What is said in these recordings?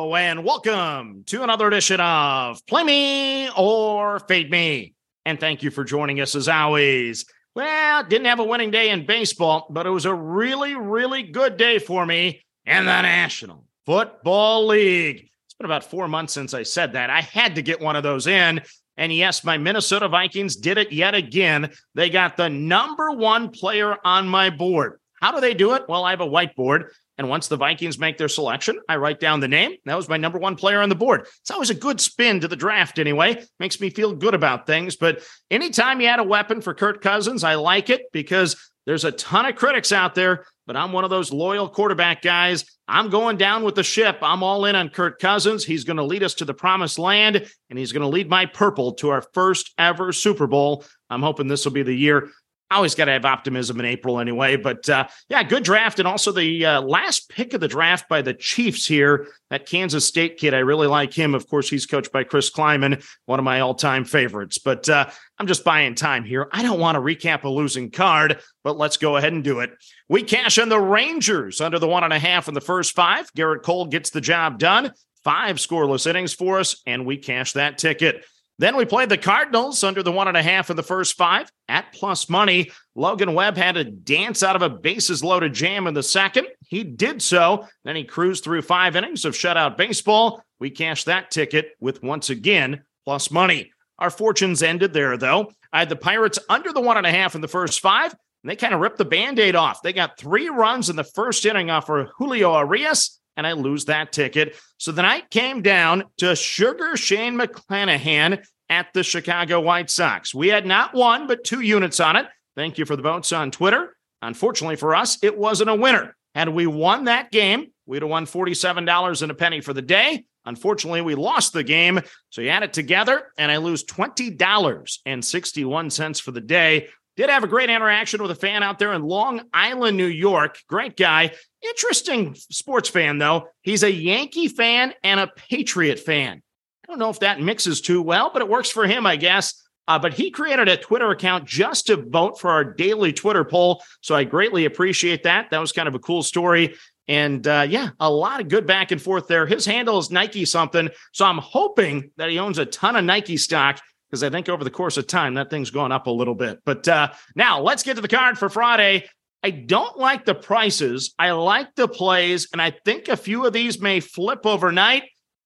And welcome to another edition of Play Me or Fade Me. And thank you for joining us as always. Well, didn't have a winning day in baseball, but it was a really, really good day for me in the National Football League. It's been about four months since I said that. I had to get one of those in. And yes, my Minnesota Vikings did it yet again. They got the number one player on my board. How do they do it? Well, I have a whiteboard. And once the Vikings make their selection, I write down the name. That was my number one player on the board. It's always a good spin to the draft anyway. Makes me feel good about things. But anytime you add a weapon for Kirk Cousins, I like it because there's a ton of critics out there, but I'm one of those loyal quarterback guys. I'm going down with the ship. I'm all in on Kirk Cousins. He's going to lead us to the promised land, and he's going to lead my purple to our first ever Super Bowl. I'm hoping this will be the year. Always got to have optimism in April anyway. But uh, yeah, good draft. And also the uh, last pick of the draft by the Chiefs here, that Kansas State kid. I really like him. Of course, he's coached by Chris Klieman, one of my all time favorites. But uh, I'm just buying time here. I don't want to recap a losing card, but let's go ahead and do it. We cash in the Rangers under the one and a half in the first five. Gerrit Cole gets the job done. Five scoreless innings for us, and we cash that ticket. Then we played the Cardinals under the one and a half in the first five at plus money. Logan Webb had to dance out of a bases loaded jam in the second. He did so. Then he cruised through five innings of shutout baseball. We cashed that ticket with once again plus money. Our fortunes ended there, though. I had the Pirates under the one and a half in the first five, and they kind of ripped the band aid off. They got three runs in the first inning off for Julio Urías and I lose that ticket. So the night came down to Sugar Shane McClanahan at the Chicago White Sox. We had not one, but two units on it. Thank you for the votes on Twitter. Unfortunately for us, it wasn't a winner. Had we won that game, we'd have won $47 and a penny for the day. Unfortunately, we lost the game. So you add it together, and I lose $20.61 for the day. Did have a great interaction with a fan out there in Long Island, New York. Great guy. Interesting sports fan, though. He's a Yankee fan and a Patriot fan. I don't know if that mixes too well, but it works for him, I guess. Uh, but he created a Twitter account just to vote for our daily Twitter poll. So I greatly appreciate that. That was kind of a cool story. And uh, yeah, a lot of good back and forth there. His handle is Nike something. So I'm hoping that he owns a ton of Nike stock because I think over the course of time, that thing's gone up a little bit. But uh, now let's get to the card for Friday. I don't like the prices. I like the plays, and I think a few of these may flip overnight.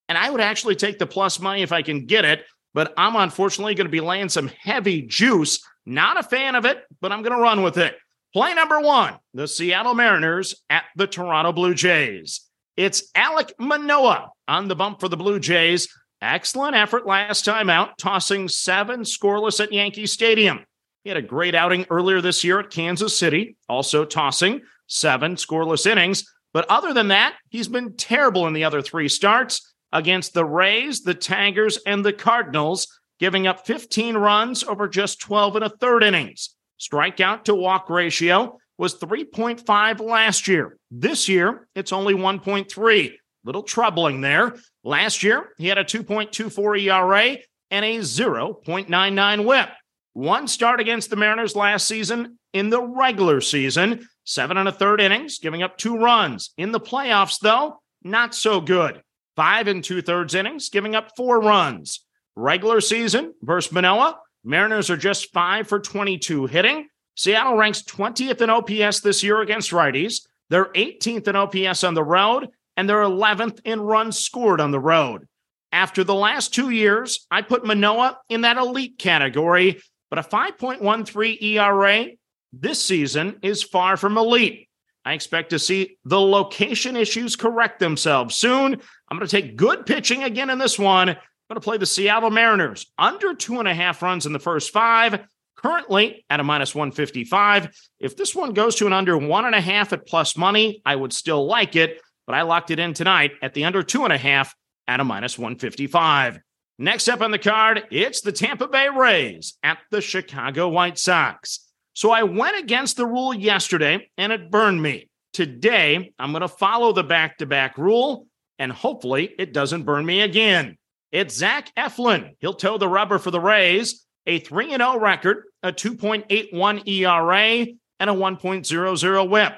And I would actually take the plus money if I can get it. But I'm unfortunately going to be laying some heavy juice. Not a fan of it, but I'm going to run with it. Play number one the Seattle Mariners at the Toronto Blue Jays. It's Alek Manoah on the bump for the Blue Jays. Excellent effort last time out, tossing seven scoreless at Yankee Stadium. He had a great outing earlier this year at Kansas City, also tossing seven scoreless innings. But other than that, he's been terrible in the other three starts against the Rays, the Tigers, and the Cardinals, giving up 15 runs over just 12 and a third innings. Strikeout to walk ratio was 3.5 last year. This year, it's only 1.3. Little troubling there. Last year, he had a 2.24 ERA and a 0.99 whip. One start against the Mariners last season in the regular season, seven and a third innings, giving up two runs. In the playoffs, though, not so good. Five and two thirds innings, giving up four runs. Regular season versus Manoah, Mariners are just five for 22 hitting. Seattle ranks 20th in OPS this year against righties. They're 18th in OPS on the road and they're 11th in runs scored on the road. After the last two years, I put Manoah in that elite category, but a 5.13 ERA this season is far from elite. I expect to see the location issues correct themselves soon. I'm going to take good pitching again in this one. I'm going to play the Seattle Mariners under two and a half runs in the first five. currently at a minus 155. If this one goes to an under one and a half at plus money, I would still like it, but I locked it in tonight at the under two and a half at a minus 155. Next up on the card, it's the Tampa Bay Rays at the Chicago White Sox. So I went against the rule yesterday and it burned me. Today, I'm going to follow the back to back rule and hopefully it doesn't burn me again. It's Zach Eflin. He'll toe the rubber for the Rays, a 3 0 record, a 2.81 ERA, and a 1.00 whip.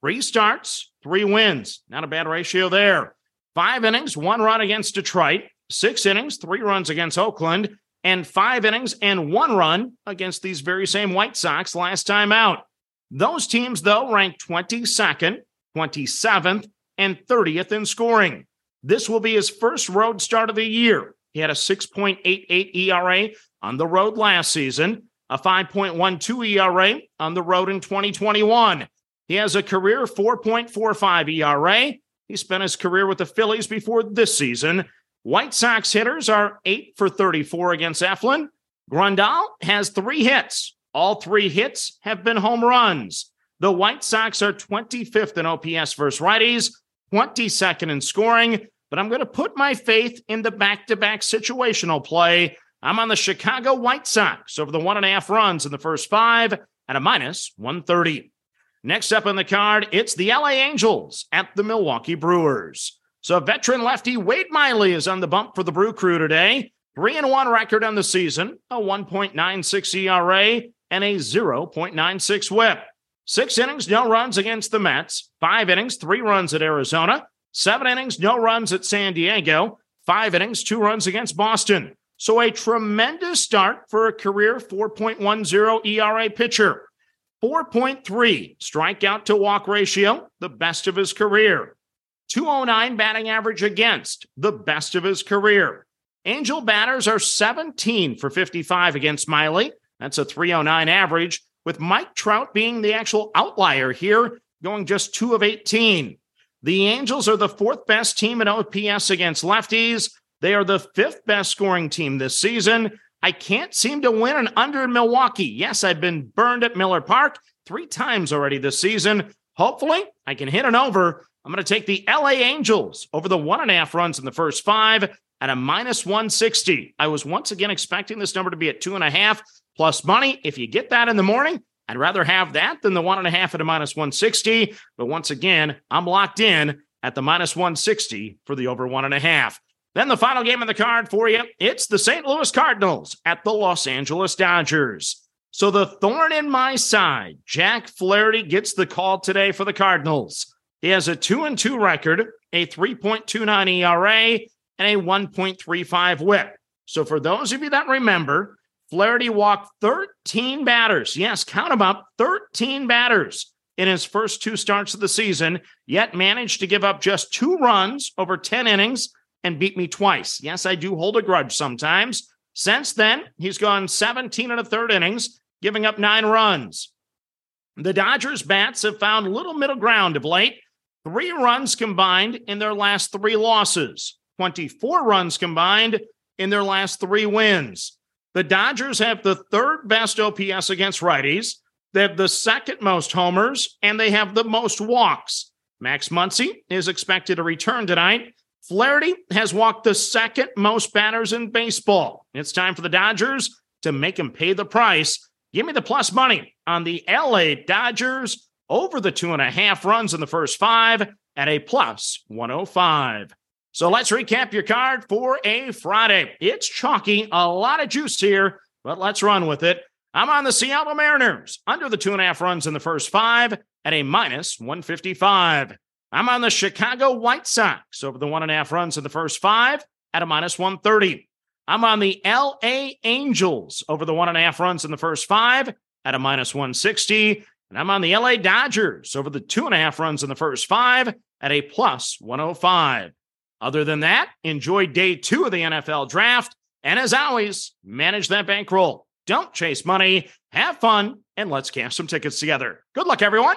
Three starts, three wins. Not a bad ratio there. Five innings, one run against Detroit, six innings, three runs against Oakland, and five innings and one run against these very same White Sox last time out. Those teams, though, ranked 22nd, 27th, and 30th in scoring. This will be his first road start of the year. He had a 6.88 ERA on the road last season, a 5.12 ERA on the road in 2021. He has a career 4.45 ERA. He spent his career with the Phillies before this season. White Sox hitters are 8 for 34 against Eflin. Grandal has three hits. All three hits have been home runs. The White Sox are 25th in OPS versus righties, 22nd in scoring, but I'm going to put my faith in the back to back situational play. I'm on the Chicago White Sox over the one and a half runs in the first five at a minus 130. Next up on the card, it's the LA Angels at the Milwaukee Brewers. So veteran lefty Wade Miley is on the bump for the Brew Crew today. Three and one record on the season, a 1.96 ERA, and a 0.96 whip. Six innings, no runs against the Mets. Five innings, three runs at Arizona. Seven innings, no runs at San Diego. Five innings, two runs against Boston. So a tremendous start for a career 4.10 ERA pitcher. 4.3 strikeout to walk ratio, the best of his career. 209 batting average against, the best of his career. Angel batters are 17 for 55 against Miley. That's a 309 average, with Mike Trout being the actual outlier here, going just two of 18. The Angels are the fourth best team in OPS against lefties. They are the fifth best scoring team this season. I can't seem to win an under in Milwaukee. Yes, I've been burned at Miller Park three times already this season. Hopefully, I can hit an over. I'm going to take the LA Angels over the one and a half runs in the first five at a minus 160. I was once again expecting this number to be at two and a half plus money. If you get that in the morning, I'd rather have that than the one and a half at a minus 160. But once again, I'm locked in at the minus 160 for the over one and a half. Then the final game of the card for you it's the St. Louis Cardinals at the Los Angeles Dodgers. So the thorn in my side, Jack Flaherty gets the call today for the Cardinals. He has a 2 and 2 record, a 3.29 ERA, and a 1.35 whip. So for those of you that remember, Flaherty walked 13 batters. Yes, count them up 13 batters in his first two starts of the season, yet managed to give up just two runs over 10 innings and beat me twice. Yes, I do hold a grudge sometimes. Since then, he's gone 17 and a third innings, giving up nine runs. The Dodgers bats have found little middle ground of late. Three runs combined in their last three losses, 24 runs combined in their last three wins. The Dodgers have the third best OPS against righties. They have the second most homers, and they have the most walks. Max Muncy is expected to return tonight. Flaherty has walked the second most batters in baseball. It's time for the Dodgers to make him pay the price. Give me the plus money on the LA Dodgers over the two and a half runs in the first five at a plus 105. So let's recap your card for a Friday. It's chalky, a lot of juice here, but let's run with it. I'm on the Seattle Mariners under the two and a half runs in the first five at a minus 155. I'm on the Chicago White Sox over the one and a half runs in the first five at a minus 130. I'm on the LA Angels over the one and a half runs in the first five at a minus 160. And I'm on the LA Dodgers over the two and a half runs in the first five at a plus 105. Other than that, enjoy day two of the NFL draft. And as always, manage that bankroll. Don't chase money, have fun, and let's cash some tickets together. Good luck, everyone.